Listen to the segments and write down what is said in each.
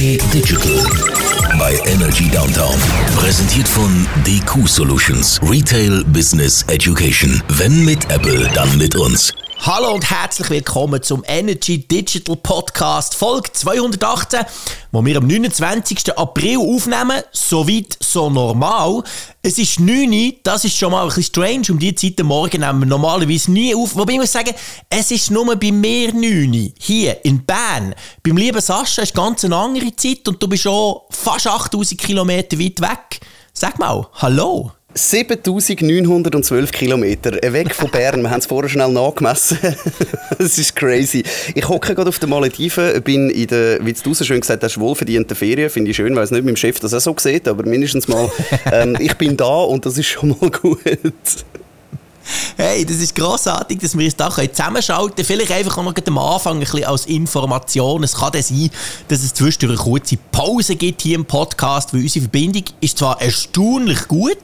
Energy Digital bei Energy Downtown. Präsentiert von DQ Solutions. Retail Business Education. Wenn mit Apple, dann mit uns. Hallo und herzlich willkommen zum Energy Digital Podcast Folge 218, wo wir am 29. April aufnehmen. Soweit so normal. Es ist 9 Uhr, das ist schon mal ein bisschen strange. Um diese Zeit am Morgen nehmen wir normalerweise nie auf. Wobei ich muss sagen, es ist nur bei mir 9 Uhr. Hier in Bern. Beim lieben Sascha ist ganz eine andere Zeit und du bist schon fast 8000 Kilometer weit weg. Sag mal, hallo. 7912 Kilometer weg von Bern. Wir haben es vorher schnell nachgemessen. Es ist crazy. Ich hocke gerade auf den Malediven, bin in der, wie du so schön gesagt hast, wohlverdienten Ferien. Finde ich schön, weil es nicht mit dem Chef das auch so sieht, aber mindestens mal, ähm, ich bin da und das ist schon mal gut. Hey, das ist grossartig, dass wir uns da zusammenschalten können. Vielleicht einfach noch am Anfang ein bisschen als Information. Es kann dann sein, dass es zwischendurch eine kurze Pause gibt hier im Podcast, weil unsere Verbindung ist zwar erstaunlich gut,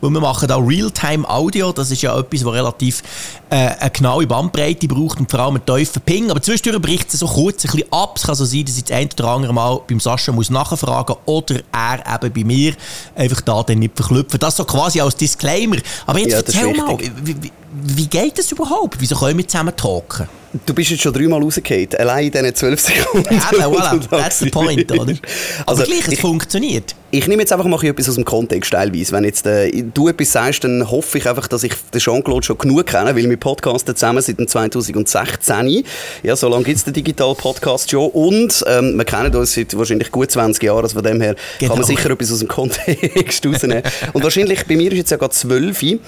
weil wir machen da Realtime-Audio. Das ist ja etwas, das relativ äh, eine genaue Bandbreite braucht und vor allem einen tiefen Ping. Aber zwischendurch bricht es so kurz ein bisschen ab. Es kann so sein, dass ich das ein oder andere Mal beim Sascha muss nachfragen oder er eben bei mir einfach da dann nicht verklüpfen. Das so quasi als Disclaimer. Aber jetzt Ja, erzähl mal. Wie, wie, geht das überhaupt? Wieso können wir zusammen talken? Du bist jetzt schon dreimal rausgefallen, allein in diesen zwölf Sekunden. Ja, voilà, that's the point, oder? Aber Also, gleich, es ich- funktioniert. Ich nehme jetzt einfach mal etwas aus dem Kontext teilweise. Wenn jetzt äh, du etwas sagst, dann hoffe ich einfach, dass ich den Jean-Claude schon genug kenne, weil wir podcasten zusammen seit dem 2016. Ja, so lange gibt es den Digital Podcast schon. Und ähm, wir kennen uns seit wahrscheinlich gut 20 Jahren. Also von dem her Genau. kann man sicher etwas aus dem Kontext rausnehmen. Und wahrscheinlich, bei mir ist jetzt ja gerade 12 Uhr.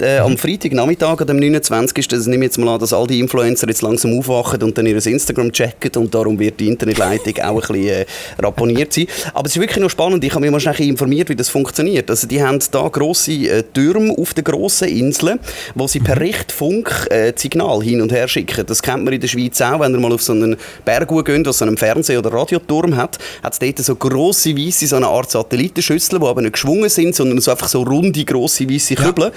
Äh, am Freitagnachmittag, am 29. Das nehme ich jetzt mal an, dass all die Influencer jetzt langsam aufwachen und dann ihr Instagram checken und darum wird die Internetleitung auch ein bisschen äh, ramponiert sein. Aber es ist wirklich noch spannend. Ich habe mich mal schnell informiert, wie das funktioniert. Also die haben da grosse äh, Türme auf den grossen Inseln, wo sie per Richtfunk äh, Signal hin und her schicken. Das kennt man in der Schweiz auch, wenn ihr mal auf so einen Berg geht, was so einen Fernseh- oder Radioturm hat, hat es dort so grosse, weisse, so eine Art Satellitenschüssel, die aber nicht geschwungen sind, sondern so einfach so runde, grosse, weisse Kübel.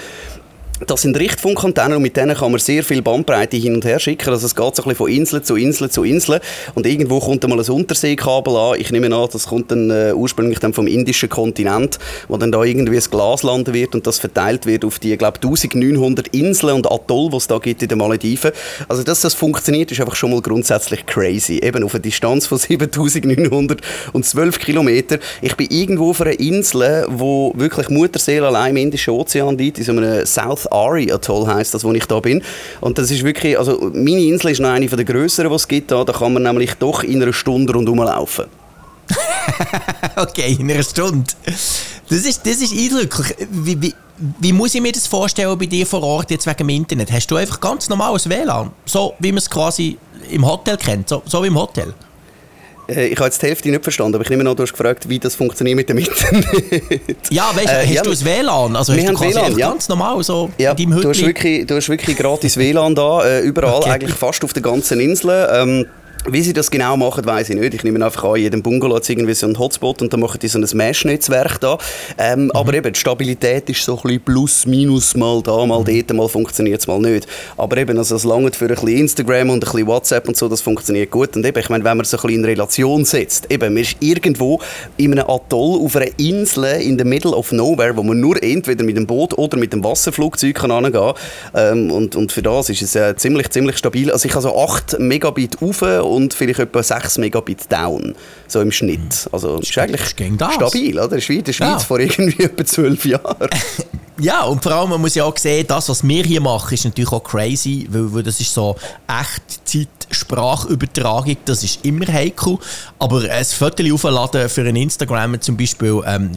Das sind Richtfunkantennen und mit denen kann man sehr viel Bandbreite hin und her schicken. Also es geht so ein bisschen von Insel zu Insel zu Insel und irgendwo kommt dann mal ein Unterseekabel an. Ich nehme an, das kommt dann äh, ursprünglich dann vom indischen Kontinent, wo dann da irgendwie ein Glas landen wird und das verteilt wird auf die, glaube 1900 Inseln und Atoll, die es da gibt in den Malediven. Also dass das funktioniert, ist einfach schon mal grundsätzlich crazy. Eben auf einer Distanz von 7912 Kilometer. Ich bin irgendwo auf einer Insel, wo wirklich Mutterseele allein im Indischen Ozean liegt, in so einem South Ari Atoll heisst das, wo ich da bin. Und das ist wirklich, also meine Insel ist noch eine von der grösseren, die es gibt da. Da kann man nämlich doch in einer Stunde rundherum laufen. Okay, in einer Stunde. Das ist, das ist eindrücklich. Wie, wie, wie muss ich mir das vorstellen bei dir vor Ort jetzt wegen dem Internet? Hast du einfach ganz normales WLAN? So wie man es quasi im Hotel kennt, so, so wie im Hotel? Äh, Ich habe jetzt die Hälfte nicht verstanden, aber ich nehme an, du hast gefragt, wie das funktioniert mit dem Internet. Ja, weißt du, Äh, hast ja, du ein WLAN? Also hast du WLAN, ja. ganz normal so Ja, in deinem du hast, wirklich, du hast wirklich gratis WLAN da, äh, überall, Okay. eigentlich fast auf der ganzen Insel. Ähm, wie sie das genau machen, weiß ich nicht. Ich nehme einfach an, in jedem Bungalow hat irgendwie so einen Hotspot und dann machen die so ein Mesh-Netzwerk da. Ähm, Aber eben, die Stabilität ist so ein bisschen plus, minus, mal da, mal dort, mal funktioniert es, mal nicht. Aber eben, also es langt für ein bisschen Instagram und ein bisschen WhatsApp und so, das funktioniert gut. Und eben, ich meine, wenn man es so ein bisschen in Relation setzt, eben, man ist irgendwo in einem Atoll auf einer Insel in the middle of nowhere, wo man nur entweder mit dem Boot oder mit dem Wasserflugzeug kann hingehen ähm, und, und für das ist es äh, ziemlich, ziemlich stabil. Also ich habe so 8 Megabit rauf und vielleicht etwa 6 Megabit down, so im Schnitt. Also ist eigentlich ist gegen das. stabil, oder? Schweiz, in der Schweiz Ja. vor irgendwie etwa 12 Jahren. Ja, und vor allem, man muss ja auch sehen, das, was wir hier machen, ist natürlich auch crazy, weil, weil das ist so Echtzeit-Sprachübertragung, das ist immer heikel. Aber ein Foto aufladen für ein Instagram zum Beispiel, ähm,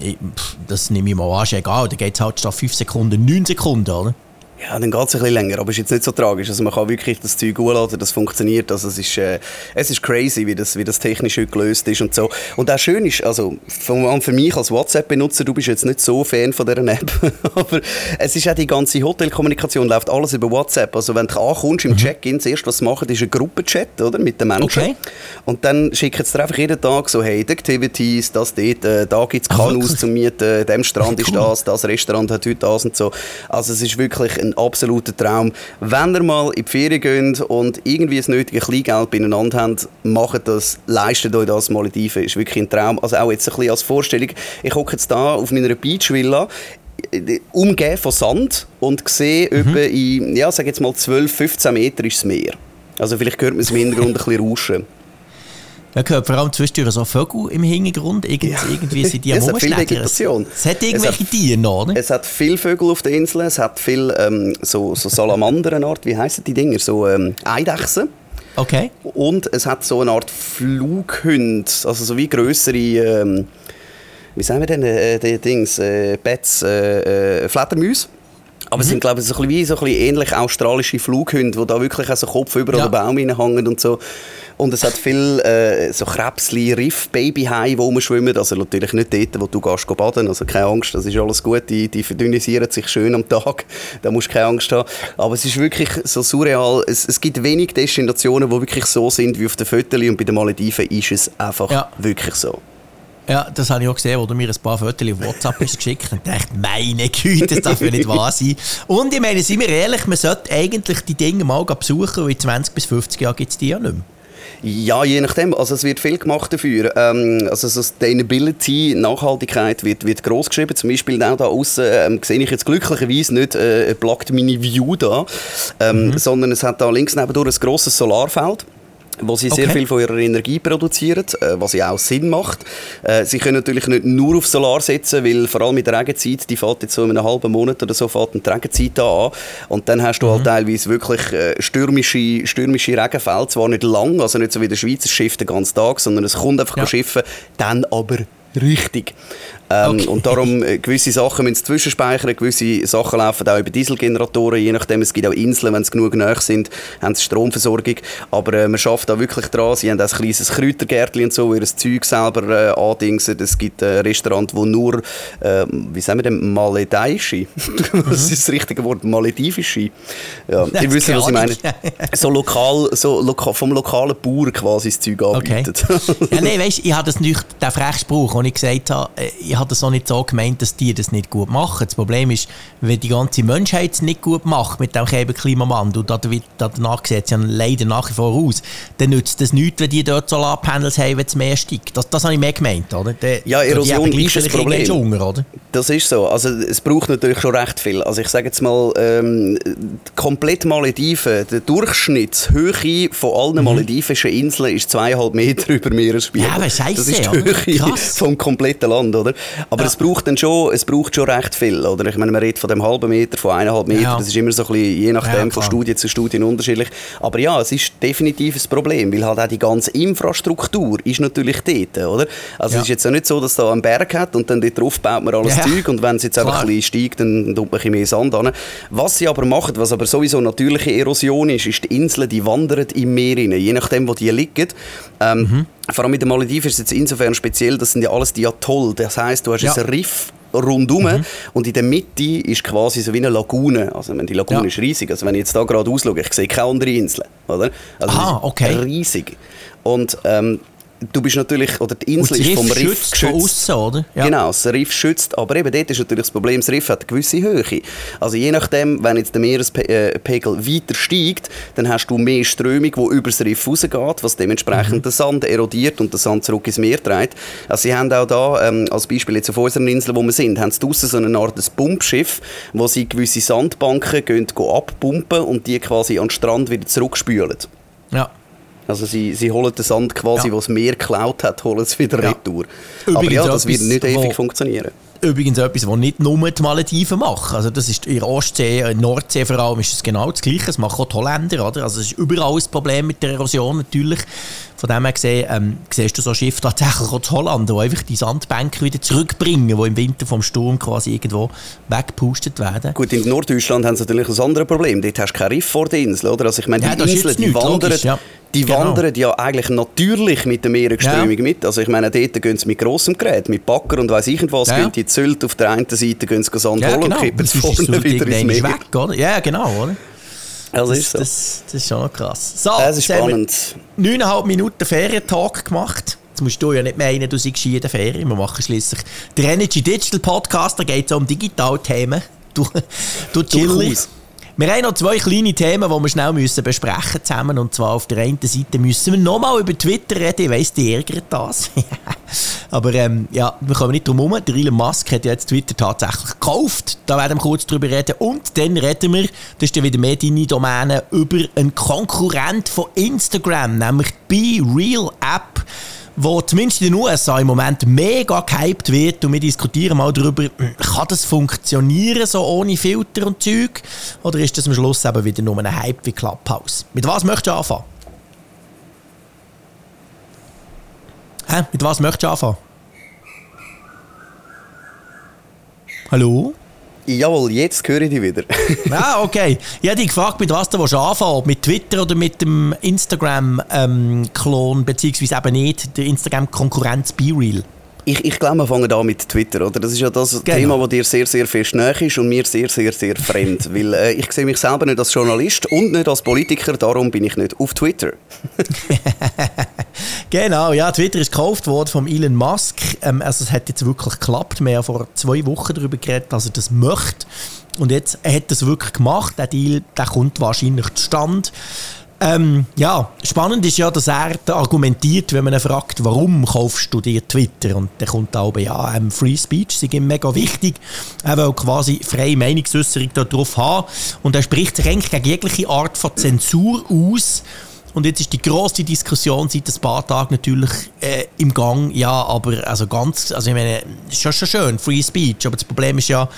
das nehme ich mal an, ist egal, da geht es halt statt 5 Sekunden 9 Sekunden, oder? Ja, dann geht es ein bisschen länger, aber es ist jetzt nicht so tragisch. Also man kann wirklich das Zeug hochladen, das funktioniert. Also es ist, äh, es ist crazy, wie das, wie das technisch heute gelöst ist und so. Und auch schön ist, also allem für mich als WhatsApp-Benutzer, du bist jetzt nicht so Fan von dieser App, aber es ist auch die ganze Hotelkommunikation, läuft alles über WhatsApp. Also wenn du ankommst im Check-in, das erste, was sie machen, ist ein Gruppenchat, oder, mit den Menschen. Okay. Und dann schicken sie dir einfach jeden Tag so, hey, die Activities, das dort, äh, da gibt es Kanus zum Mieten, dem Strand ist Cool. das, das Restaurant hat heute das und so. Also es ist wirklich ein absoluter Traum. Wenn ihr mal in die Ferien geht und irgendwie das nötige Kleingeld beieinander habt, macht das, leistet euch das Malediven, ist wirklich ein Traum. Also auch jetzt ein bisschen als Vorstellung, ich hocke jetzt da auf meiner Beachvilla, umgeben von Sand und sehe mhm. in, ja, sag jetzt mal 12, 15 Meter ist das Meer. Also vielleicht hört man es im Hintergrund ein bisschen rauschen. Man hört vor allem zwischendurch so Vögel im Hintergrund. Irgend, ja. Irgendwie sind die am Es hat viel Vegetation. Es, hat irgendwelche Tiere noch, ne? Es hat viele Vögel auf der Insel. Es hat viele ähm, so, so Salamanderenart. Wie heißen die Dinger? So ähm, Eidechsen. Okay. Und es hat so eine Art Flughund. Also so wie größere... Ähm, wie sagen wir denn? Äh, die Dings... Äh, Bats... Äh, äh, Fledermäuse. Aber mhm. es sind, glaube ich, so ein bisschen wie so ein bisschen ähnlich australische Flughunde, die da wirklich also Kopf über ja. den Baum hängen und so. Und es hat viele äh, so Krebsli, Riff, Babyhai, die rumschwimmen. Also natürlich nicht dort, wo du gehst baden. Also keine Angst, das ist alles gut. Die, die verdünnisieren sich schön am Tag. Da musst du keine Angst haben. Aber es ist wirklich so surreal. Es, es gibt wenig Destinationen, die wirklich so sind wie auf den Fotos. Und bei den Malediven ist es einfach ja. wirklich so. Ja, das habe ich auch gesehen, wo du mir ein paar Fotos auf WhatsApp hast geschickt und dachte, meine Güte, das darf ja nicht wahr sein. Und ich meine, sind wir ehrlich, man sollte eigentlich die Dinge mal besuchen, weil in 20 bis 50 Jahren gibt es die ja nicht mehr. Ja, je nachdem. Also es wird viel gemacht dafür. Ähm, also Sustainability, Nachhaltigkeit wird, wird groß geschrieben. Zum Beispiel auch da außen ähm, sehe ich jetzt glücklicherweise nicht äh, Plugged Mini View da, ähm, mhm. sondern es hat da links nebendurch ein grosses Solarfeld wo sie okay. sehr viel von ihrer Energie produzieren, äh, was ja auch Sinn macht. Äh, sie können natürlich nicht nur auf Solar setzen, weil vor allem mit der Regenzeit, die fällt jetzt so in einem halben Monat oder so, fällt die Regenzeit an und dann hast du halt mhm. halt teilweise wirklich äh, stürmische, stürmische Regenfälle, zwar nicht lang, also nicht so wie der Schweizer Schiff den ganzen Tag, sondern es kommt einfach ja. Schiffen, dann aber richtig. Ähm, okay. Und darum, äh, gewisse Sachen müssen zwischenspeichern, gewisse Sachen laufen auch über Dieselgeneratoren, je nachdem, es gibt auch Inseln, wenn sie genug nahe sind, haben sie Stromversorgung, aber äh, man schafft da wirklich dran, sie haben auch ein kleines Kräutergärtchen und so, wo ihr Zeug selber äh, andingsen, es gibt ein Restaurant, wo nur, äh, wie sagen wir denn, Maledeische, mhm. das ist das richtige Wort, Maledivische, ja, ich wüsste, was ich meine, so lokal, so loka vom lokalen Bauer quasi das Zeug anbietet. Okay. ja, nein, weißt, ich habe das nicht, den Frechspruch, den ich gesagt habe, äh, ich habe das auch nicht so gemeint, dass die das nicht gut machen. Das Problem ist, wenn die ganze Menschheit es nicht gut macht mit dem Klimawandel, und danach sieht es ja leider nach wie vor aus, dann nützt das nichts, wenn die dort Solarpanels haben, wenn es mehr steigt. Das, das habe ich mehr gemeint. Oder? Der, ja, Erosion ist das Problem. Hunger, oder? Das ist so. Also, es braucht natürlich schon recht viel. Also ich sage jetzt mal, ähm, komplett Malediven, der Durchschnittshöhe von allen mhm. maledivischen Inseln ist zweieinhalb Meter über Meeresspiegel. Ja, aber scheiße, Das ist die Höhe vom kompletten Land, oder? Aber ja. es braucht dann schon, es braucht schon recht viel, oder? Ich meine, man redet von dem halben Meter, von eineinhalb Meter, ja. das ist immer so ein bisschen, je nachdem, von Studie zu Studie unterschiedlich. Aber ja, es ist definitiv ein Problem, weil halt auch die ganze Infrastruktur ist natürlich dort, oder? Also es ist jetzt ja nicht so, dass da einen Berg hat und dann dort drauf baut man alles Zeug und wenn es jetzt einfach ein bisschen steigt, dann tut man ein bisschen mehr Sand an. Was sie aber machen, was aber sowieso natürliche Erosion ist, ist die Inseln, die wandern im Meer rein, je nachdem, wo die liegen. Ähm, mhm. Vor allem mit den Malediven ist es jetzt insofern speziell, das sind ja alles die Atoll. Das heißt, du hast ja. ein Riff rundum mhm. und in der Mitte ist quasi so wie eine Lagune. Also die Lagune ja. ist riesig. Also wenn ich jetzt da gerade ausschaue, ich sehe keine andere Insel, oder? Also ah, okay. Riesig. Und ähm, du bist natürlich, oder die Insel ist vom Riff geschützt. Aussen, oder? Ja. Genau, das Riff schützt, aber eben dort ist natürlich das Problem, das Riff hat eine gewisse Höhe. Also je nachdem, wenn jetzt der Meerespegel weiter steigt, dann hast du mehr Strömung, die über das Riff rausgeht, was dementsprechend mhm. den Sand erodiert und den Sand zurück ins Meer trägt. Also sie haben auch da, ähm, als Beispiel jetzt auf unserer Insel, wo wir sind, haben sie draussen so eine Art Pumpschiff, wo sie gewisse Sandbanken gehen, gehen abpumpen und die quasi an den Strand wieder zurückspülen. Ja. Also sie, sie holen den Sand quasi, ja. was Meer geklaut hat, holen es wieder ja. retour. Übrigens Aber ja, das wird nicht ewig funktionieren. Übrigens etwas, was nicht nur die Malediven machen. Also das ist in der Ostsee, in der Nordsee vor allem, ist es genau das Gleiche. Das machen auch die Holländer. Oder? Also es ist überall ein Problem mit der Erosion natürlich. Von dem her gesehen, ähm, siehst du so Schiffe tatsächlich in Holland, die einfach die Sandbänke wieder zurückbringen, die im Winter vom Sturm quasi irgendwo weggepustet werden. Gut, in Norddeutschland haben sie natürlich ein anderes Problem. Dort hast du kein Riff vor der Insel, oder? Also ich meine, die ja, Inseln, die wandern... Logisch, ja. Die genau. wandern ja eigentlich natürlich mit der Meeresströmung ja. mit. Also ich meine, dort gehen sie mit grossem Gerät, mit Backer und weiss ich was, ja. gehen die Zölt auf der einen Seite gehen sie Sand ja, holen genau. und kippen es vorne wieder ins Meer. Weg, oder? Ja, genau, oder? Also das, ist so. das, das, ist schon krass. So, das ist spannend. Neuneinhalb Minuten Ferientag gemacht. Jetzt musst du ja nicht meinen, du seist in der Ferien. Wir machen schließlich den Energy Digital Podcast, da geht es um Digitalthemen. Du, du Chilli. Wir haben noch zwei kleine Themen, die wir schnell müssen besprechen zusammen. Und zwar auf der einen Seite müssen wir nochmal über Twitter reden. Ich weiss, die ärgert das. Aber ähm, ja, wir kommen nicht drum herum. Der Elon Musk hat ja jetzt Twitter tatsächlich gekauft. Da werden wir kurz drüber reden. Und dann reden wir, das ist ja wieder mehr deine Domäne, über einen Konkurrent von Instagram, nämlich die Be Real App wo zumindest in den USA im Moment mega gehypt wird und wir diskutieren mal darüber, kann das funktionieren so ohne Filter und Zeug oder ist das am Schluss eben wieder nur ein Hype wie Clubhouse? Mit was möchtest du anfangen? Hä? Mit was möchtest du anfangen? Hallo? Jawohl, jetzt höre ich dich wieder. ah, okay. Ich habe dich gefragt, mit was du anfangen Mit Twitter oder mit dem Instagram-Klon, ähm, beziehungsweise eben nicht, der Instagram-Konkurrenz BeReal? Ich, ich glaube, wir fangen an mit Twitter, oder? Das ist ja das genau. Thema, das dir sehr, sehr fest nahe ist und mir sehr, sehr, sehr fremd. Weil äh, ich sehe mich selber nicht als Journalist und nicht als Politiker, darum bin ich nicht auf Twitter. genau, ja, Twitter ist gekauft worden von Elon Musk. Ähm, also es hat jetzt wirklich geklappt. Wir haben vor zwei Wochen darüber geredet, dass er das möchte. Und jetzt hat er es wirklich gemacht. Der Deal der kommt wahrscheinlich zustande. Ähm, ja, spannend ist ja, dass er argumentiert, wenn man ihn fragt, warum kaufst du dir Twitter? Und dann kommt da oben, ja, ähm, Free Speech sei ihm mega wichtig. Er will quasi freie Meinungsäußerung darauf haben. Und er spricht sich eigentlich gegen jegliche Art von Zensur aus. Und jetzt ist die grosse Diskussion seit ein paar Tagen natürlich äh, im Gang. Ja, aber also ganz, also ich meine, ist schon, schon schön, Free Speech. Aber das Problem ist ja,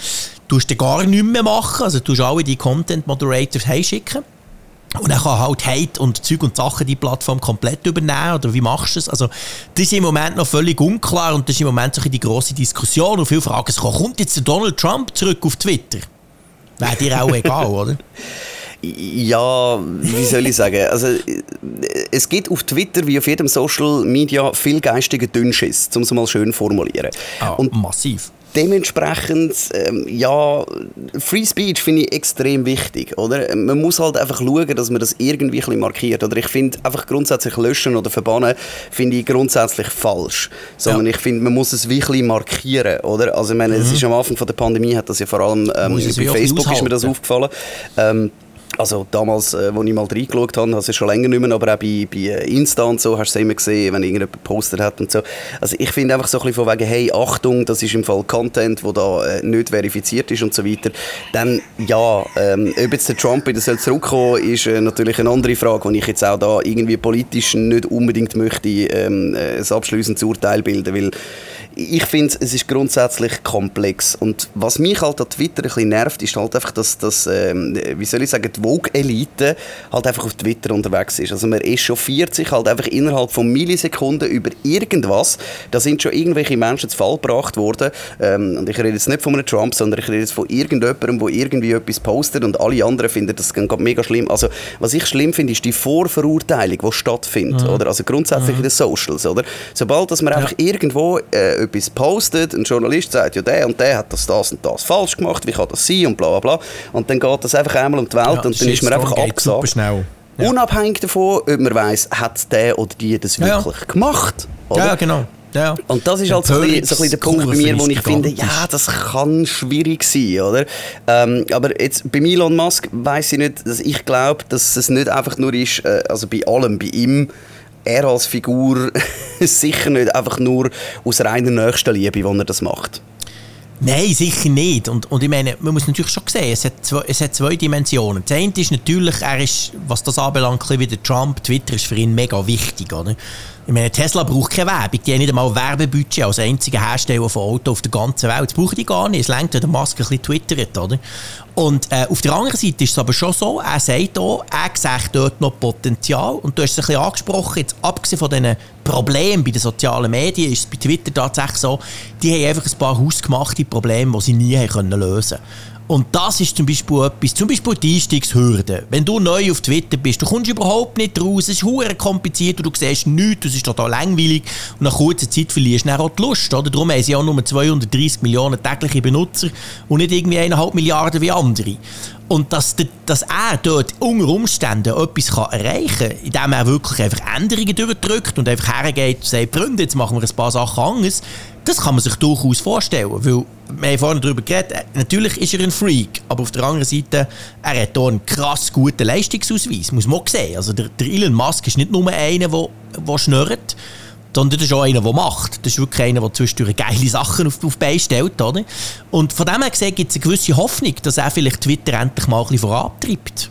du musst gar nichts mehr machen. Also du alle die Content Moderators heimschicken. Und er kann halt Hate und Zeug und Sachen die Plattform komplett übernehmen. Oder wie machst du es? Also, das ist im Moment noch völlig unklar und das ist im Moment so die grosse Diskussion. Und viele fragen sich, kommt jetzt der Donald Trump zurück auf Twitter? Wäre dir auch egal, oder? Ja, wie soll ich sagen? Also, es gibt auf Twitter wie auf jedem Social Media viel geistige Dünnschiss, um es mal schön formulieren. Ah, und massiv dementsprechend, ähm, ja, Free Speech finde ich extrem wichtig, oder? Man muss halt einfach schauen, dass man das irgendwie ein markiert, oder ich finde einfach grundsätzlich löschen oder verbannen, finde ich grundsätzlich falsch, sondern ja. ich finde, man muss es wirklich markieren, oder? Also ich meine, es mhm. ist am Anfang von der Pandemie, hat das ja vor allem ähm, bei Facebook ist mir das aufgefallen, ähm, also damals, äh, als ich mal reingeschaut habe, also schon länger nicht mehr, aber auch bei, bei äh, Insta und so, hast du es immer gesehen, wenn irgendjemand Poster hat und so. Also ich finde einfach so ein bisschen von wegen, hey, Achtung, das ist im Fall Content, der da äh, nicht verifiziert ist und so weiter. Dann, ja, ähm, ob jetzt der Trump wieder soll zurückkommen ist äh, natürlich eine andere Frage, die ich jetzt auch da irgendwie politisch nicht unbedingt möchte ähm, äh, ein abschließendes Urteil bilden, weil ich finde, es ist grundsätzlich komplex. Und was mich halt an Twitter ein bisschen nervt, ist halt einfach, dass, dass ähm, wie soll ich sagen, die Vogue-Elite halt einfach auf Twitter unterwegs ist. Also man echauffiert sich halt einfach innerhalb von Millisekunden über irgendwas. Da sind schon irgendwelche Menschen zu Fall gebracht worden. Ähm, und ich rede jetzt nicht von einem Trump, sondern ich rede jetzt von irgendjemandem, der irgendwie etwas postet und alle anderen finden das mega schlimm. Also was ich schlimm finde, ist die Vorverurteilung, die stattfindet. Mhm. Oder? Also grundsätzlich mhm. in den Socials. Oder? Sobald dass man ja. einfach irgendwo äh, etwas postet, ein Journalist sagt, ja, der und der hat das, das und das falsch gemacht, wie kann das sein und bla bla bla. Und dann geht das einfach einmal um die Welt ja, und dann ist man einfach abgesagt. Ja. Unabhängig davon, ob man weiss, hat der oder die das wirklich ja. gemacht. Oder? Ja, genau. Ja. Und das ist halt so ein, bisschen, der Punkt bei mir, wo ich finde, ja, das kann schwierig sein, oder? Ähm, aber jetzt bei Elon Musk weiß ich nicht, dass ich glaube, dass es nicht einfach nur ist, äh, also bei allem, bei ihm, er als Figur sicher nicht einfach nur aus reiner Nächstenliebe, wo er das macht. Nein, sicher nicht. Und, und ich meine, man muss natürlich schon sehen, es hat zwei, es hat zwei Dimensionen. Das eine ist natürlich, er ist, was das anbelangt, wie der Trump, Twitter ist für ihn mega wichtig. Oder? Ich meine, Tesla braucht keine Werbung. Die haben nicht einmal Werbebudget als einziger Hersteller von Autos auf der ganzen Welt. Das brauchen die gar nicht. Es längt, wenn der Musk ein bisschen twittert, oder? Und äh, auf der anderen Seite ist es aber schon so, er sagt auch, er sieht dort noch Potenzial. Und du hast es ein bisschen angesprochen, jetzt abgesehen von diesen Problemen bei den sozialen Medien, ist es bei Twitter tatsächlich so, die haben einfach ein paar hausgemachte Probleme, die sie nie haben können lösen konnten. Und das ist zum Beispiel etwas, zum Beispiel die Einstiegshürde. Wenn du neu auf Twitter bist, du kommst überhaupt nicht raus, es ist hure kompliziert und du siehst nichts, es ist total langweilig und nach kurzer Zeit verlierst du auch die Lust. Oder? Darum haben sie auch nur 230 Millionen tägliche Benutzer und nicht irgendwie eineinhalb Milliarden wie andere. Und dass, der, dass er dort unter Umständen etwas kann erreichen kann, indem er wirklich einfach Änderungen durchdrückt und einfach hergeht und sagt, jetzt machen wir ein paar Sachen anders, das kann man sich durchaus vorstellen. Weil, wir haben vorhin darüber geredet, äh, natürlich ist er ein Freak, aber auf der anderen Seite, er hat hier einen krass guten Leistungsausweis, muss man auch sehen. Also der, der Elon Musk ist nicht nur einer, der, der schnurrt, sondern das ist auch einer, der macht. Das ist wirklich einer, der zwischendurch geile Sachen auf, auf Beine stellt. Oder? Und von dem her gesehen gibt es eine gewisse Hoffnung, dass er vielleicht Twitter endlich mal ein bisschen vorantreibt.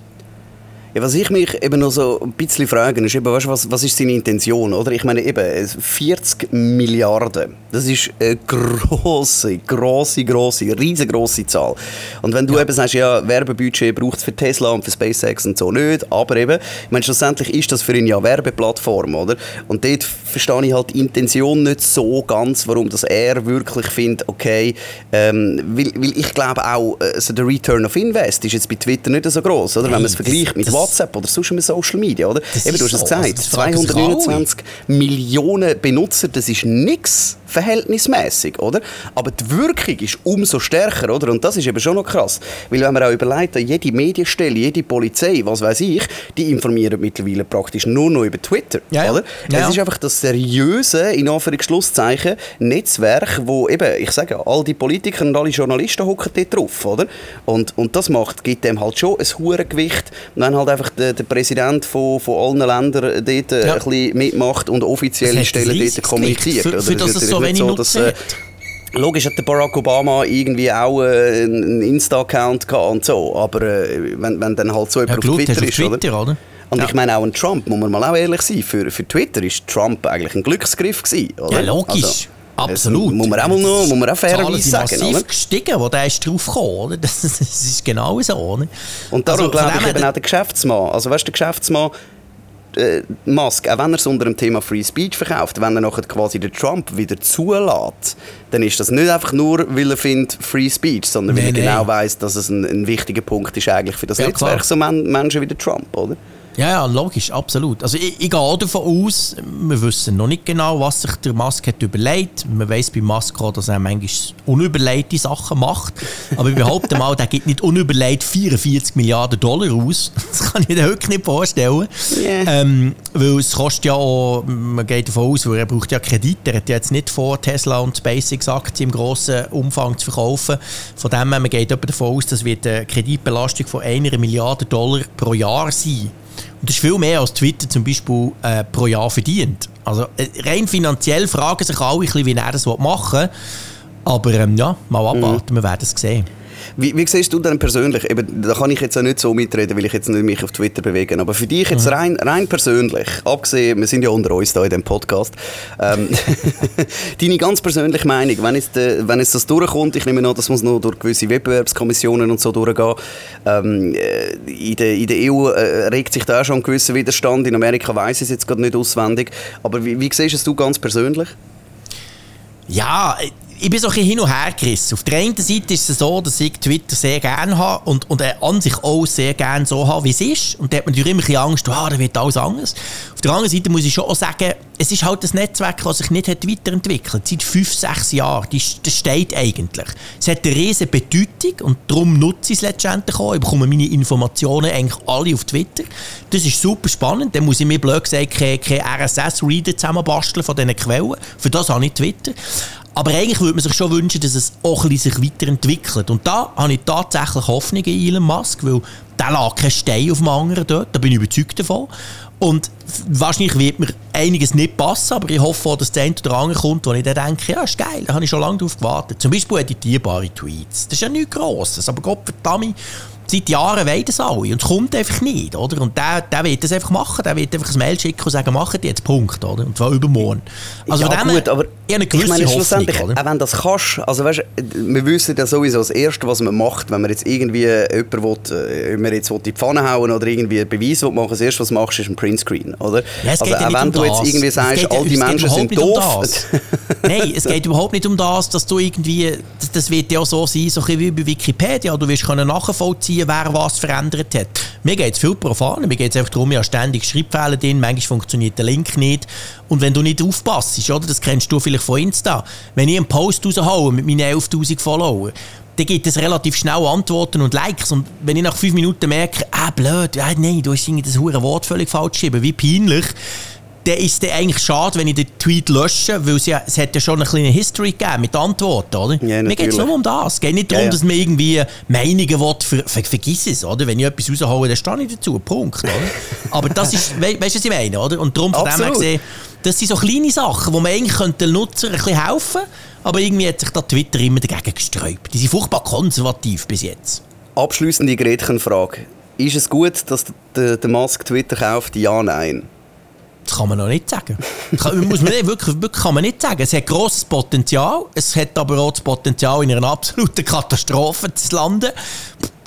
Ja, was ich mich eben noch so ein bisschen frage, ist eben, weißt, was, was ist seine Intention, oder? Ich meine eben, 40 Milliarden, das ist eine grosse, grosse, grosse, riesengroße Zahl. Und wenn du ja. eben sagst, ja, Werbebudget braucht es für Tesla und für SpaceX und so nicht, aber eben, ich meine, schlussendlich ist das für ihn ja Werbeplattform, oder? Und dort verstehe ich halt die Intention nicht so ganz, warum das er wirklich findet, okay, ähm, weil, weil ich glaube auch, also der Return of Invest ist jetzt bei Twitter nicht so groß, oder? Wenn man es vergleicht mit WhatsApp oder sonst mit Social Media, oder? Das Eben, du hast es so. gesagt, also 229 Millionen Benutzer, das ist nichts verhältnismäßig, oder? Aber die Wirkung ist umso stärker, oder? Und das ist eben schon noch krass, weil wenn man auch überlegt, jede Medienstelle, jede Polizei, was weiß ich, die informieren mittlerweile praktisch nur noch über Twitter, ja, oder? Ja. Es ist einfach das seriöse, in Anführungszeichen, Netzwerk, wo eben, ich sage, all die Politiker und alle Journalisten hocken dort drauf, oder? Und, und das macht, gibt dem halt schon ein hohes Gewicht, wenn halt einfach der, der Präsident von, von allen Ländern dort ja. ein bisschen mitmacht und offizielle Stellen dort kommuniziert. Für, für das es so wenig so, dass, äh, Logisch hat der Barack Obama irgendwie auch äh, einen Insta-Account gehabt und so, aber äh, wenn, wenn dann halt so jemand ja, auf Twitter ist, Twitter, oder? Und ja. ich meine auch ein Trump, muss man mal auch ehrlich sein, für, für Twitter ist Trump eigentlich ein Glücksgriff gewesen, oder? Ja, logisch. Also, Absolut. muss man auch, noch, muss man auch fairerweise sagen. massiv oder? gestiegen, wo der ist drauf gekommen, Das, das ist genau so. Oder? Und darum also, glaube ich eben auch der Geschäftsmann. Also weißt du, der Geschäftsmann äh, Musk, auch wenn er es unter dem Thema Free Speech verkauft, wenn er nachher quasi den Trump wieder zulässt, dann ist das nicht einfach nur, weil er findet Free Speech, sondern nee, weil er nee. genau weiß, dass es ein, ein, wichtiger Punkt ist eigentlich für das ja, Netzwerk, klar. so Menschen wie der Trump, oder? Ja, ja, logisch, absolut. Also ich, ich gehe auch davon aus, wir wissen noch nicht genau, was sich der Musk hat überlegt. Man weiß bei Musk auch, dass er manchmal unüberlegte Sachen macht. Aber ich behaupte mal, der gibt nicht unüberlegt 44 Milliarden Dollar aus. Das kann ich mir wirklich nicht vorstellen. Yeah. Ähm, weil es kostet ja auch, man geht davon aus, weil er braucht ja Kredite. Er hat ja jetzt nicht vor, Tesla und SpaceX Aktien im grossen Umfang zu verkaufen. Von dem her, man geht davon aus, das wird eine Kreditbelastung von einer Milliarde Dollar pro Jahr sein. Und das ist viel mehr als Twitter zum Beispiel äh, pro Jahr verdient. Also äh, rein finanziell fragen sich alle, wie er das machen will. Aber ähm, ja, mal abwarten, mhm. wir werden es sehen. Wie, wie siehst du denn persönlich, eben, da kann ich jetzt auch nicht so mitreden, weil ich jetzt nicht mich auf Twitter bewege, aber für dich jetzt mhm. rein, rein persönlich, abgesehen, wir sind ja unter uns da in dem Podcast, ähm, deine ganz persönliche Meinung, wenn jetzt, äh, wenn jetzt das durchkommt, ich nehme an, das muss noch durch gewisse Wettbewerbskommissionen und so durchgehen, ähm, äh, in, der, in der EU äh, regt sich da schon ein gewisser Widerstand, in Amerika weiß ich es jetzt gerade nicht auswendig, aber wie, wie siehst du es ganz persönlich? Ja, ich bin so ein bisschen hin und her gerissen. Auf der einen Seite ist es so, dass ich Twitter sehr gerne habe und, und an sich auch sehr gerne so habe, wie es ist. Und da hat man natürlich immer ein bisschen Angst, ah, da wird alles anders. Auf der anderen Seite muss ich schon auch sagen, es ist halt ein Netzwerk, das sich nicht hat weiterentwickelt Seit fünf, sechs Jahren. Das steht eigentlich. Es hat eine riesige Bedeutung und darum nutze ich es letztendlich auch. Ich bekomme meine Informationen eigentlich alle auf Twitter. Das ist super spannend. Dann muss ich mir blöd gesagt keine, keine RSS-Reader zusammenbasteln von diesen Quellen. Für das habe ich Twitter. Aber eigentlich würde man sich schon wünschen, dass es auch ein bisschen sich weiterentwickelt. Und da habe ich tatsächlich Hoffnung in Elon Musk, weil der lag kein Stein auf dem anderen dort, da bin ich überzeugt davon. Und wahrscheinlich wird mir einiges nicht passen, aber ich hoffe auch, dass der eine oder andere kommt, wo ich dann denke, ja, ist geil, da habe ich schon lange drauf gewartet. Zum Beispiel editierbare Tweets. Das ist ja nichts Grosses, aber Gott verdammt, seit Jahren wollen das alle und es kommt einfach nicht, oder? Und der, der wird das einfach machen, der wird einfach ein Mail schicken und sagen, machen jetzt, Punkt, oder? Und zwar übermorgen. Also ja, gut, aber ich, eine ich meine, schlussendlich, oder? auch wenn das kannst, also weißt, wir wissen ja sowieso das Erste, was man macht, wenn man jetzt irgendwie jemanden will, äh, wenn man jetzt will in die Pfanne hauen oder irgendwie einen Beweis will machen, das Erste, was du machst, ist ein Printscreen, oder? Ja, also auch wenn um du jetzt irgendwie sagst, all die Menschen sind doof. Um Nein, es geht überhaupt nicht um das, dass du irgendwie, das, das wird ja so sein, so wie bei Wikipedia, du wirst können nachvollziehen, wer was verändert hat. Mir geht es viel profaner, mir geht es einfach darum, ja ständig Schreibfehler drin, manchmal funktioniert der Link nicht. Und wenn du nicht aufpasst, oder, das kennst du vielleicht von Insta, wenn ich einen Post raushaue mit meinen 11'000 Followern, dann gibt es relativ schnell Antworten und Likes. Und wenn ich nach fünf Minuten merke, ah, blöd, ah, nein, du hast das hure Wort völlig falsch geschrieben, wie peinlich, dann ist es eigentlich schade, wenn ich den Tweet lösche, weil es, ja, es hat ja schon eine kleine History gegeben mit Antworten, oder? Ja, mir geht es nur um das. Es geht nicht darum, Ja, ja. dass man irgendwie Meinungen will, ver, ver, vergiss es, oder? Wenn ich etwas raushole, dann stehe ich dazu, Punkt, oder? Aber das ist, we, weißt du, was ich meine, oder? Und darum von dem her Absolut. gesehen, das sind so kleine Sachen, wo man eigentlich könnte den Nutzer ein bisschen helfen aber irgendwie hat sich da Twitter immer dagegen gesträubt. Die sind furchtbar konservativ bis jetzt. Abschließende Gretchenfrage. Ist es gut, dass der, der Musk Twitter kauft? Ja, nein. Das kann man noch nicht sagen. Kann, muss man nicht, wirklich, wirklich kann man nicht sagen. Es hat grosses Potenzial, es hat aber auch das Potenzial, in einer absoluten Katastrophe zu landen.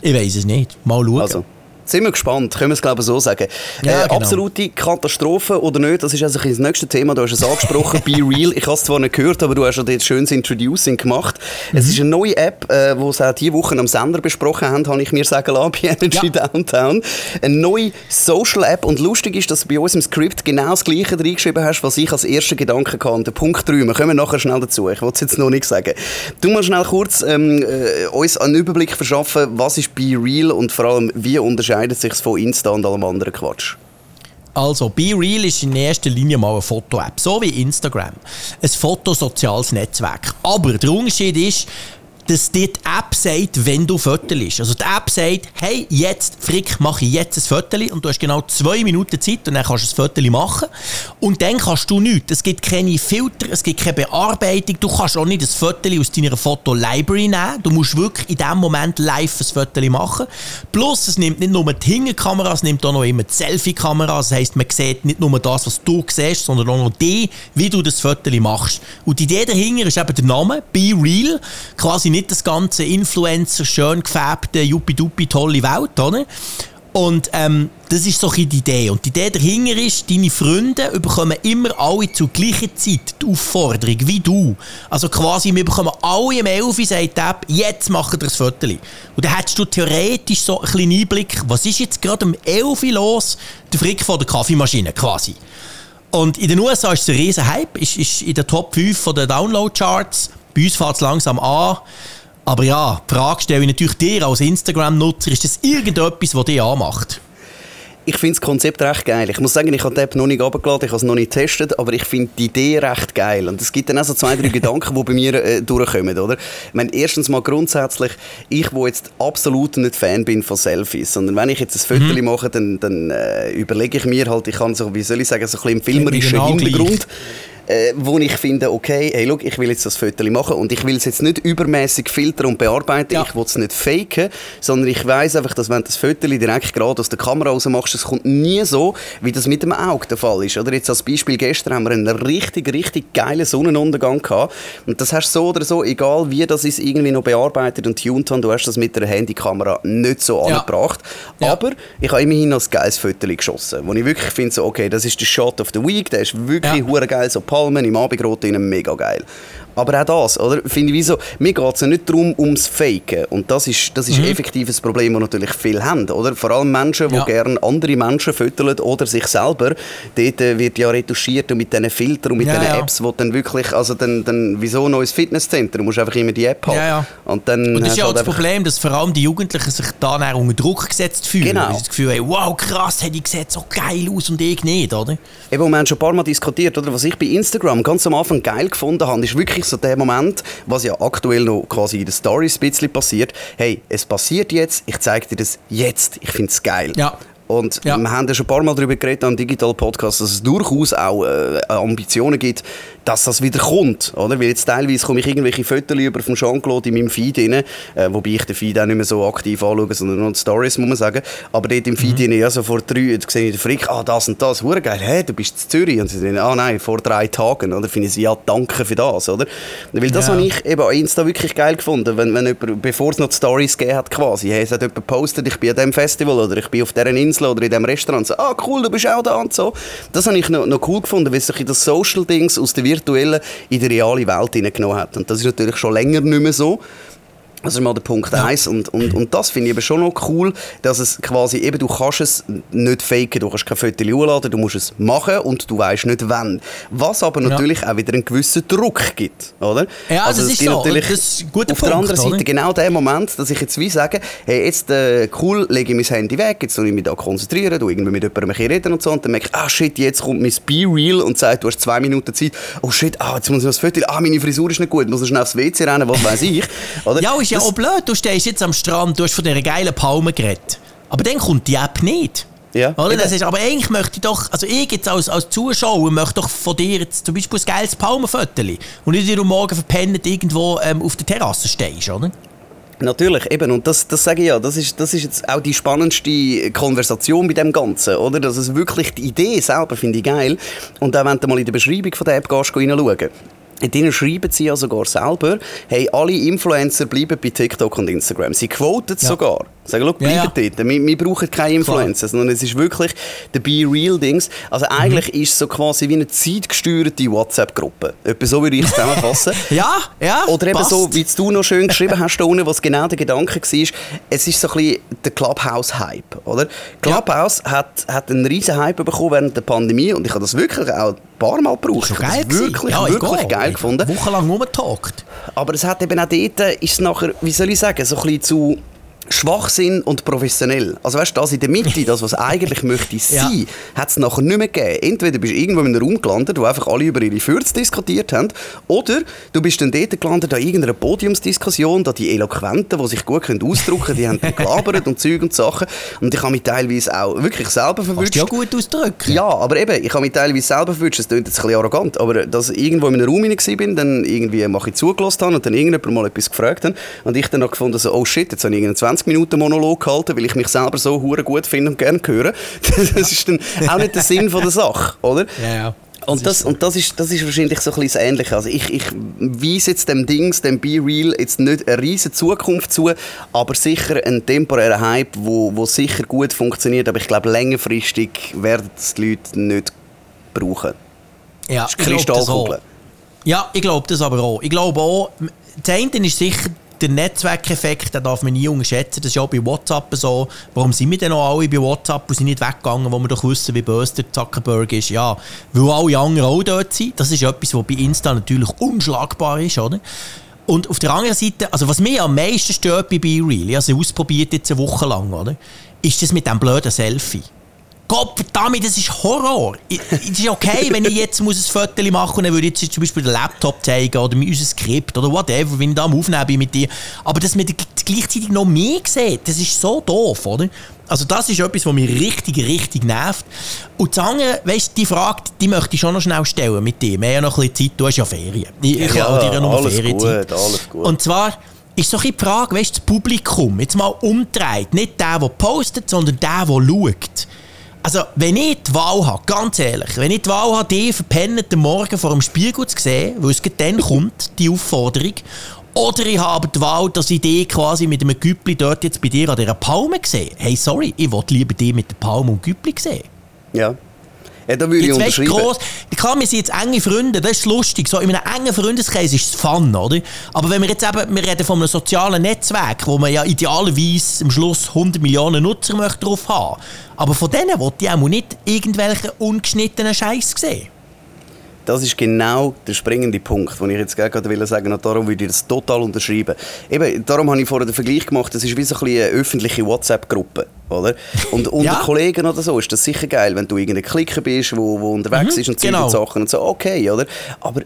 Ich weiß es nicht. Mal schauen. Also, sind wir gespannt, können wir es glaube ich so sagen. Ja, äh, genau. Absolute Katastrophe oder nicht, das ist also das nächste Thema, du hast es angesprochen, Be Real. Ich habe es zwar nicht gehört, aber du hast ja dort schönes Introducing gemacht. Es Mhm. ist eine neue App, äh, die sie auch diese Woche am Sender besprochen haben, habe ich mir sagen lassen, bei Energy Ja. Downtown. Eine neue Social App und lustig ist, dass du bei uns im Skript genau das Gleiche reingeschrieben hast, was ich als ersten Gedanken hatte. Der Punkt 3, wir kommen nachher schnell dazu, ich will es jetzt noch nicht sagen. Du mal schnell kurz ähm, äh, uns einen Überblick verschaffen, was ist Be Real und vor allem, wie unterscheidet sich von Insta und allem anderen Quatsch? Also, Be Real ist in erster Linie mal eine Foto-App, so wie Instagram. Ein fotosoziales Netzwerk. Aber der Unterschied ist, dass dir die App sagt, wenn du Fotos Also die App sagt, hey, jetzt, Frick, mache ich jetzt ein Foto und du hast genau zwei Minuten Zeit und dann kannst du ein Foto machen. Und dann kannst du nichts. Es gibt keine Filter, es gibt keine Bearbeitung. Du kannst auch nicht ein Foto aus deiner Foto-Library nehmen. Du musst wirklich in dem Moment live ein Foto machen. Plus, es nimmt nicht nur die Hinterkamera, es nimmt auch noch immer die Selfie-Kamera. Das heisst, man sieht nicht nur das, was du siehst, sondern auch noch die, wie du das Foto machst. Und die Idee dahinter ist eben der Name, Be Real. Quasi nicht das ganze Influencer, schön gefärbte, juppie-duppi, tolle Welt, oder? Und ähm, das ist so ein die Idee. Und die Idee dahinter ist, deine Freunde bekommen immer alle zur gleichen Zeit die Aufforderung, wie du. Also quasi, wir bekommen alle im 11 Uhr, sagt App, jetzt machen wir ein Foto. Und dann hättest du theoretisch so einen kleinen Einblick, was ist jetzt gerade 11 Uhr los? Der Frick von der Kaffeemaschine quasi. Und in den USA ist es ein riesen Hype, ist, ist in der Top 5 von den Download-Charts. Bei uns fängt es langsam an. Aber ja, die Frage stelle ich natürlich dir als Instagram-Nutzer, ist das irgendetwas, was dich anmacht? Ich finde das Konzept recht geil. Ich muss sagen, ich habe die App noch nicht runtergeladen, ich habe es noch nicht getestet, aber ich finde die Idee recht geil. Und es gibt dann auch so zwei, drei Gedanken, die bei mir äh, durchkommen, oder? Ich meine, erstens mal grundsätzlich, ich, wo jetzt absolut nicht Fan bin von Selfies, sondern wenn ich jetzt ein Foto Mhm. mache, dann, dann äh, überlege ich mir halt, ich kann so, wie soll ich sagen, so ein bisschen im filmerischen Genau Hintergrund äh, wo ich finde, okay, hey, look, ich will jetzt das Foto machen und ich will es jetzt nicht übermäßig filtern und bearbeiten, Ja. ich will es nicht faken, sondern ich weiß einfach, dass wenn du das Foto direkt gerade aus der Kamera raus machst, es kommt nie so, wie das mit dem Auge der Fall ist. Oder jetzt als Beispiel, gestern haben wir einen richtig, richtig geilen Sonnenuntergang gehabt und das hast du so oder so, egal wie das ist irgendwie noch bearbeitet und tuned haben, du hast das mit der Handykamera nicht so Ja. angebracht. Ja. Aber ich habe immerhin noch ein geiles Foto geschossen, wo ich wirklich finde, so, okay, das ist der Shot of the Week, der ist wirklich Ja. geil, so Palmen im Abendrot mega geil. Aber auch das, oder? Finde ich, wieso? Mir geht es ja nicht darum, ums Faken. Und das ist, das ist Mhm. effektiv ein Problem, das natürlich viele haben, oder? Vor allem Menschen, die Ja. gerne andere Menschen füttern oder sich selber. Dort äh, wird ja retuschiert und mit diesen Filtern und mit Ja, diesen ja. Apps, wo dann wirklich, also dann, dann wieso ein neues Fitnesscenter? Du musst einfach immer die App haben. Ja, ja. Und dann Und das ist ja du auch das halt Problem, dass vor allem die Jugendlichen sich da dann unter Druck gesetzt fühlen. Genau. Weil sie das Gefühl haben, wow, krass, hey, die sieht so geil aus und ich nicht, oder? Eben, wir haben schon ein paar Mal diskutiert, oder? Was ich bei Instagram ganz am Anfang geil gefunden habe, ist wirklich so der Moment, was ja aktuell noch quasi in den Stories ein bisschen passiert. Hey, es passiert jetzt, ich zeige dir das jetzt. Ich finde es geil. Ja. Und Ja. wir haben ja schon ein paar Mal darüber geredet am Digital Podcast, dass es durchaus auch äh, Ambitionen gibt, dass das wieder kommt. Oder? Weil jetzt teilweise komme ich irgendwelche Fotos über von Jean-Claude in meinem Feed rein, äh, wobei ich den Feed auch nicht mehr so aktiv anschaue, sondern nur die Stories, muss man sagen. Aber dort im Feed rein, ja, so vor drei, da sehe ich den Frick, ah, das und das, hure geil, hey, du bist in Zürich. Und sie sagen, ah nein, vor drei Tagen. Oder? Finde ich, ja, danke für das. Oder? Weil das Ja. habe ich eben an Insta wirklich geil gefunden, wenn, wenn jemand, bevor es noch Stories gegeben hat, quasi, hey, es hat jemand gepostet, ich bin an diesem Festival oder ich bin auf dieser Insel oder in diesem Restaurant, so, ah cool, du bist auch da und so. Das habe ich noch, noch cool gefunden, weil sich in das Social-Dings aus der virtuellen in die reale Welt hineingenommen hat. Und das ist natürlich schon länger nicht mehr so. Das ist mal der Punkt 1 und, und, und das finde ich eben schon noch cool, dass es quasi eben, du kannst es nicht faken, du kannst kein Foto hochladen, du musst es machen und du weißt nicht wann. Was aber natürlich ja. auch wieder einen gewissen Druck gibt, oder? Ja, also das ist so. Natürlich das ist auf Punkt, der anderen Seite oder? genau der Moment, dass ich jetzt wie sage, hey, jetzt äh, cool, lege ich mein Handy weg, jetzt soll ich mich da konzentrieren, du irgendwie mit jemandem reden und so und dann merke ich, ah shit, jetzt kommt mein Be-Real und sagt, du hast zwei Minuten Zeit, oh shit, ah, jetzt muss ich das Foto, ah, meine Frisur ist nicht gut, muss ich schnell aufs WC rennen, was weiß ich, oder? Ja, ist ja auch blöd. Du stehst jetzt am Strand, du hast von dieser geilen Palme geredet. Aber dann kommt die App nicht. Ja. Oder? Das ist, aber eigentlich möchte ich doch, also ich jetzt als, als Zuschauer möchte doch von dir jetzt zum Beispiel ein geiles Palmenfoto und nicht, wie du morgen verpennt irgendwo ähm, auf der Terrasse stehst, oder? Natürlich, eben. Und das, das sage ich ja, das ist, das ist jetzt auch die spannendste Konversation bei dem Ganzen, oder? Dass es wirklich die Idee selber finde ich geil. Und auch wenn du mal in der Beschreibung von der App gehst, reinschauen in denen schreiben sie ja sogar selber, hey, alle Influencer bleiben bei TikTok und Instagram. Sie quoten ja. sogar. Sagen, schau, bleiben ja, ja. dort. Wir, wir brauchen keine Influencer, sondern es ist wirklich der Be-Real-Dings. Also eigentlich mhm. ist es so quasi wie eine zeitgesteuerte WhatsApp-Gruppe. Etwa so würde ich es zusammenfassen. ja, ja, Oder eben passt. so, wie du noch schön geschrieben hast, da unten, was genau der Gedanke war, es ist so ein bisschen der Clubhouse-Hype, oder? Clubhouse ja. hat, hat einen riesen Hype bekommen während der Pandemie und ich habe das wirklich auch paar Mal gebraucht. Das geil wirklich, ja, wirklich geil gefunden. Wochenlang rumgetalkt. Aber es hat eben auch dort, ist es nachher, wie soll ich sagen, so ein bisschen zu Schwachsinn und professionell. Also weißt du, das in der Mitte, das, was eigentlich möchte sein, ja. hat es nachher nicht mehr gegeben. Entweder bist du irgendwo in einem Raum gelandet, wo einfach alle über ihre Fürze diskutiert haben, oder du bist dann dort gelandet an irgendeiner Podiumsdiskussion, da die Eloquenten, die sich gut können ausdrücken können, die haben gelabert und Zeug und Sachen. Und ich habe mich teilweise auch wirklich selber verwünscht. Ja gut ausdrücken. Ja, aber eben, ich habe mich teilweise selber verwünscht, das klingt jetzt ein bisschen arrogant, aber dass ich irgendwo in einem Raum war, dann irgendwie mache ich zugelassen habe und dann irgendjemand mal etwas gefragt hat und ich dann noch gefunden so, oh shit, jetzt habe ich 20 Minuten Monolog gehalten, weil ich mich selber so hure gut finde und gerne höre. Das ist dann auch nicht der Sinn von der Sache, oder? Ja, ja. Und das, und das, ist, das ist wahrscheinlich so ein bisschen das Ähnliche. Also ich, ich weise jetzt dem Dings, dem Be Real, jetzt nicht eine riesige Zukunft zu, aber sicher einen temporären Hype, wo, wo sicher gut funktioniert. Aber ich glaube, längerfristig werden es die Leute nicht brauchen. Ja, das ist Kristallkugel. Ja, ich glaube das aber auch. Ich glaube auch, das eine ist sicher der Netzwerkeffekt, den darf man nie unterschätzen. Das ist ja auch bei WhatsApp so. Warum sind wir denn noch alle bei WhatsApp und sind nicht weggegangen, wo wir doch wissen, wie böse der Zuckerberg ist? Ja, weil alle anderen auch dort sind. Das ist etwas, was bei Insta natürlich unschlagbar ist, oder? Und auf der anderen Seite, also was mir am meisten stört bei BeReal, also ausprobiert jetzt eine Woche lang, oder? Ist das mit dem blöden Selfie. Gott verdammt, das ist Horror. Es ist okay, wenn ich jetzt muss ein Foto machen muss und dann würde ich jetzt zum Beispiel den Laptop zeigen oder unser Skript oder whatever, wenn ich da am Aufnehmen bin mit dir. Aber dass man gleichzeitig noch mehr sieht, das ist so doof, oder? Also das ist etwas, was mich richtig, richtig nervt. Und das andere, weißt, die Frage, die möchte ich schon noch schnell stellen mit dir. Wir haben ja noch ein bisschen Zeit, du hast ja Ferien. Ich, ich ja, habe dir ja noch alles Ferienzeit. Gut, alles gut. Und zwar ist so ein die Frage, weißt, das Publikum, jetzt mal umdreht, nicht der, der postet, sondern der, der schaut. Also, wenn ich die Wahl habe, ganz ehrlich, wenn ich die Wahl habe, die verpennten Morgen vor dem Spiegel zu sehen, weil es dann kommt, die Aufforderung, oder ich habe die Wahl, dass ich die quasi mit einem Güppli dort jetzt bei dir an dieser Palme sehe. Hey, sorry, ich wollte lieber die mit der Palme und Güppli sehen. Ja. Ja, da würde ich unterschreiben. Gross, klar, wir sind jetzt enge Freunde, das ist lustig. So, in einem engen Freundeskreis ist es Fun, oder? Aber wenn wir jetzt eben, wir reden von einem sozialen Netzwerk, wo man ja idealerweise am Schluss 100 Millionen Nutzer möchte drauf haben. Aber von denen wollte ich auch nicht irgendwelchen ungeschnittenen Scheiß sehen. Das ist genau der springende Punkt, den ich jetzt gerade will sagen und darum würde ich das total unterschreiben. Eben, darum habe ich vorher den Vergleich gemacht, das ist wie so ein eine öffentliche WhatsApp-Gruppe, oder? Und unter ja. Kollegen oder so ist das sicher geil, wenn du irgendein Klicker bist, wo, wo unterwegs mhm, ist und genau. Sachen und so, okay, oder? Aber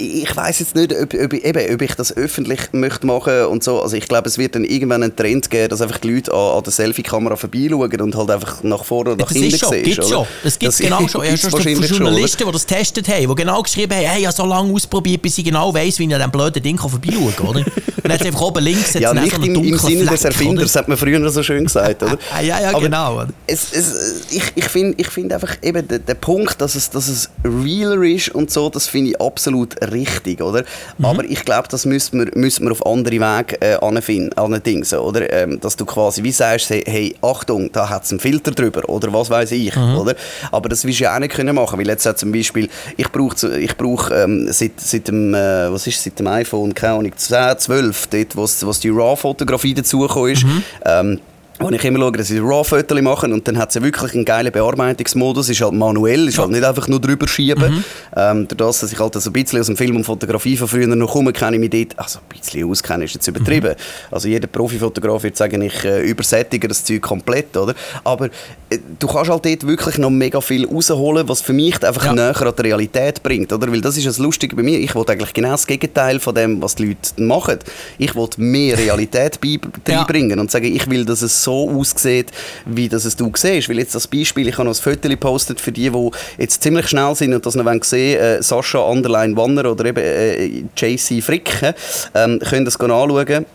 ich weiß jetzt nicht, ob, ob, eben, ob ich das öffentlich möchte machen und so. Also ich glaube, es wird dann irgendwann einen Trend geben, dass einfach die Leute an, an der Selfie-Kamera vorbeischauen und halt einfach nach vorne oder nach hinten sehen. Das schon, das gibt es genau schon. Ja, schon Journalisten, die das getestet haben, die genau geschrieben haben, hey, ich habe so lange ausprobiert, bis ich genau weiss, wie ich an diesem blöden Ding vorbeischauen kann, oder? Und hat einfach oben links Ja, nicht im, im Sinne Fleck, des Erfinders, oder? hat man früher so schön gesagt, oder? ja, ja, Aber genau. Es, es, ich ich finde ich find einfach eben den, den Punkt, dass es, dass es realer ist und so, das finde ich absolut richtig, oder? Mhm. Aber ich glaube, das müssen wir, müssen wir auf andere Wege äh, anfinden, oder? Ähm, dass du quasi wie sagst, hey, Achtung, da hat es einen Filter drüber, oder was weiß ich, mhm. oder? Aber das wirst du ja auch nicht können machen, weil jetzt hat zum Beispiel, ich brauche ich brauch, ähm, seit, seit dem, äh, was ist seit dem iPhone, keine Ahnung, 10, 12, dort, wo die RAW-Fotografie dazugekommen ist, mhm. ähm, wo ich immer schaue, dass sie RAW-Fotos machen und dann hat sie wirklich einen geilen Bearbeitungsmodus, ist halt manuell, ist halt nicht einfach nur drüber schieben. Mhm. Ähm, dadurch, dass ich halt so ein bisschen aus dem Film und Fotografie von früher noch komme, kenne ich mich dort, also ein bisschen auskennen ist jetzt übertrieben. Mhm. Also jeder Profifotograf wird sagen, ich äh, übersättige das Zeug komplett, oder? Aber äh, du kannst halt dort wirklich noch mega viel rausholen, was für mich einfach ja. näher an die Realität bringt, oder? Weil das ist das Lustige bei mir, ich wollte eigentlich genau das Gegenteil von dem, was die Leute machen. Ich wollte mehr Realität beibringen ja. und sagen, ich will, dass es so so aussieht, wie das es du siehst. Weil jetzt das Beispiel, ich habe noch ein Foto gepostet für die, die jetzt ziemlich schnell sind und das noch sehen wollen, äh, Sascha Underline Wanner oder eben äh, JC Frick, ähm, können das anschauen.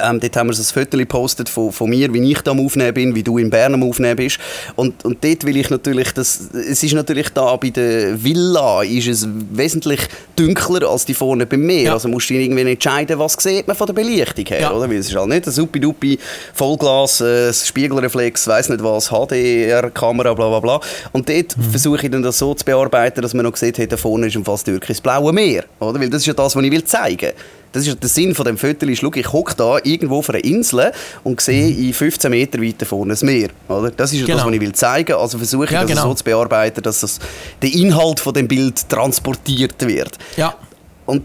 Ähm, dort haben wir so ein Foto gepostet von, von mir, wie ich da am Aufnehmen bin, wie du in Bern am Aufnehmen bist. Und, und dort will ich natürlich, das, es ist natürlich da bei der Villa ist es wesentlich dunkler als die vorne bei mir. Ja. Also musst du irgendwie entscheiden, was sieht man von der Belichtung her, ja. oder? Weil es ist halt nicht ein supi-dupi Vollglas, äh, Spiegelreflex, weiß nicht was, HDR-Kamera, bla bla bla. Und dort mhm. versuche ich dann das so zu bearbeiten, dass man noch sieht, hey, da vorne ist fast wirklich das blaue Meer, oder? Weil das ist ja das, was ich will zeigen will. Das ist der Sinn von dem Foto. Ist, ich hocke da irgendwo auf einer Insel und sehe mhm. in 15 Meter weiter vorne das Meer. Oder? Das ist genau. das, was ich will zeigen. Also versuche ich ja, das genau. so zu bearbeiten, dass das, der Inhalt von dem Bild transportiert wird. Ja. Und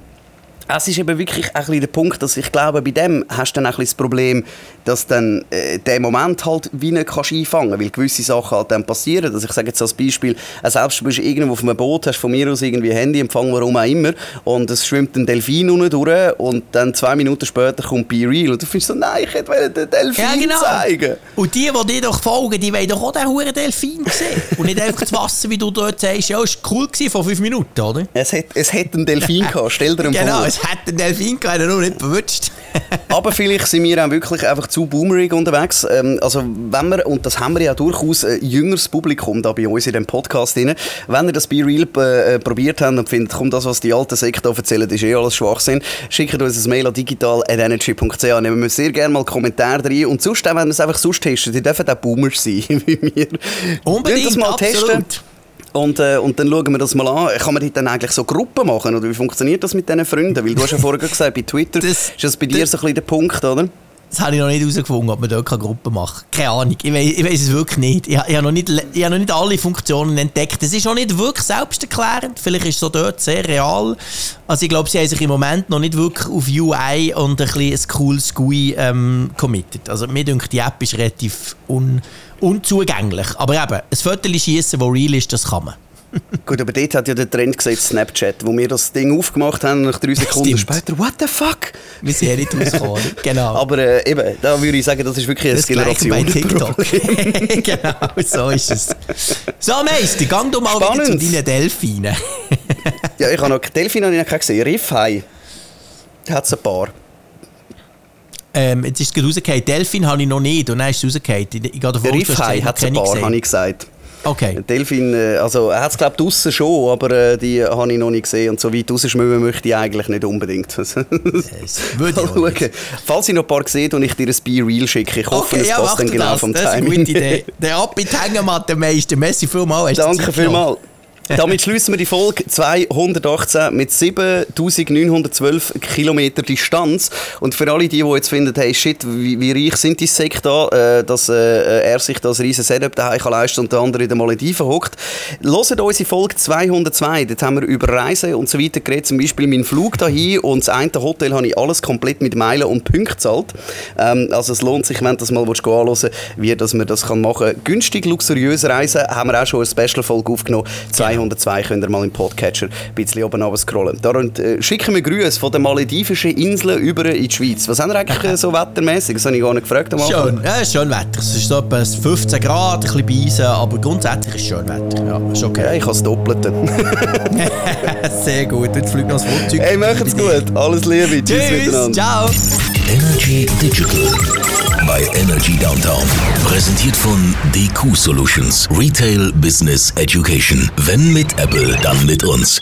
es ist eben wirklich ein bisschen der Punkt, dass ich glaube, bei dem hast du dann ein bisschen das Problem, dass dann äh, der Moment halt wie nicht kannst einfangen weil gewisse Sachen halt dann passieren. Also ich sage jetzt als Beispiel, äh, selbst du bist irgendwo auf einem Boot, hast von mir aus irgendwie Handyempfang, warum auch immer, und es schwimmt ein Delfin unten durch und dann zwei Minuten später kommt Be Real und du findest so, nein, ich hätte den Delfin ja, genau. zeigen Und die, die dir doch folgen, die wollen doch auch den hohen Delfin sehen und nicht einfach das Wasser, wie du dort sagst, ja, es war cool vor fünf Minuten, oder? Es hat, es hat einen Delfin gehabt, stell dir Genau, vor. es hat einen Delfin gehabt, er noch nicht verwünscht. Aber vielleicht sind wir auch wirklich einfach zu boomerig unterwegs. Ähm, also wenn wir, und das haben wir ja durchaus ein jüngeres Publikum da bei uns in dem Podcast drin, wenn ihr das Be Real äh, probiert habt und findet, kommt das, was die alten Sektor erzählen, ist eh alles Schwachsinn, schickt uns ein Mail an digital.energy.ch. Nehmen wir sehr gerne mal Kommentare rein. Und sonst, wenn ihr es einfach sonst testet, die dürfen auch Boomer sein, wie wir. Unbedingt, das mal absolut. testen. Und, äh, und dann schauen wir das mal an. Kann man dann eigentlich so Gruppen machen? Oder wie funktioniert das mit diesen Freunden? Weil du hast ja vorher gesagt, bei Twitter das, ist das bei dir das, so ein bisschen der Punkt, oder? Das habe ich noch nicht herausgefunden, ob man dort keine Gruppe machen kann. Keine Ahnung. Ich weiß, ich weiß es wirklich nicht. Ich, ich, habe noch nicht. ich habe noch nicht alle Funktionen entdeckt. Es ist noch nicht wirklich selbsterklärend. Vielleicht ist es so dort sehr real. Also ich glaube, sie haben sich im Moment noch nicht wirklich auf UI und ein, bisschen ein cooles GUI ähm, committed. Also mir denke, die App ist relativ un, unzugänglich. Aber eben, ein Foto schießen, das real ist, das kann man. Gut, aber dort hat ja der Trend gesetzt, Snapchat, wo wir das Ding aufgemacht haben nach drei Sekunden Stimmt. später, what the fuck? Wir sind ja nicht rausgekommen, genau. Aber äh, eben, da würde ich sagen, das ist wirklich das eine Generation. bei TikTok. genau, so ist es. So, Meister, gang doch mal Spannend. wieder zu deinen Delfinen. ja, ich habe noch Delfine noch nicht gesehen. Riffhai hat es ein paar. Ähm, jetzt ist es rausgefallen. Delfin habe ich noch nicht und dann ist es rausgefallen. Ich, ich gehe davon aus, Riffhai hat es ein paar, habe ich gesagt. Okay. Delfin, äh, also er hat es glaube ich draußen schon, aber äh, die habe ich noch nicht gesehen und so weit rausschwimmen möchte ich eigentlich nicht unbedingt. das würde ich schauen. Falls ich noch ein paar sehe und ich dir ein Be Real schicke, ich hoffe, okay, es ja, passt dann genau das. vom das Timing. Das ist eine gute Idee. Der Ab in die Hängematte, Meister. Messi vielmals. Danke vielmals. Damit schließen wir die Folge 218 mit 7912 Kilometer Distanz. Und für alle die, die jetzt finden, hey shit, wie, wie reich sind die Sekt äh, dass äh, er sich das riesen Setup daheim kann leisten und der andere in den Malediven hockt. Hört unsere Folge 202. Dort haben wir über Reisen und so weiter geredet. Zum Beispiel mein Flug dahin und das eine Hotel habe ich alles komplett mit Meilen und Punkten gezahlt. Ähm, also es lohnt sich, wenn du das mal anschauen willst, wie dass man das kann machen kann. Günstig, luxuriös reisen haben wir auch schon eine Special-Folge aufgenommen. 202 könnt ihr mal im Podcatcher ein bisschen oben runter scrollen. Darum äh, schicken wir Grüße von den maledivischen Inseln über in die Schweiz. Was haben wir eigentlich äh, so wettermäßig? Das habe ich gar nicht gefragt. Am schön, ja, schön Wetter. Es ist so etwa 15 Grad, ein bisschen Beisen, aber grundsätzlich ist es schön Wetter. Ja, ist okay. Ja, ich habe das Doppelte. Sehr gut, jetzt fliegt noch das Flugzeug. Hey, macht's gut. Alles Liebe. Tschüss, Tschüss miteinander. Ciao. Energy Digital bei Energy Downtown. Präsentiert von DQ Solutions. Retail Business Education. Mit Apple, dann mit uns.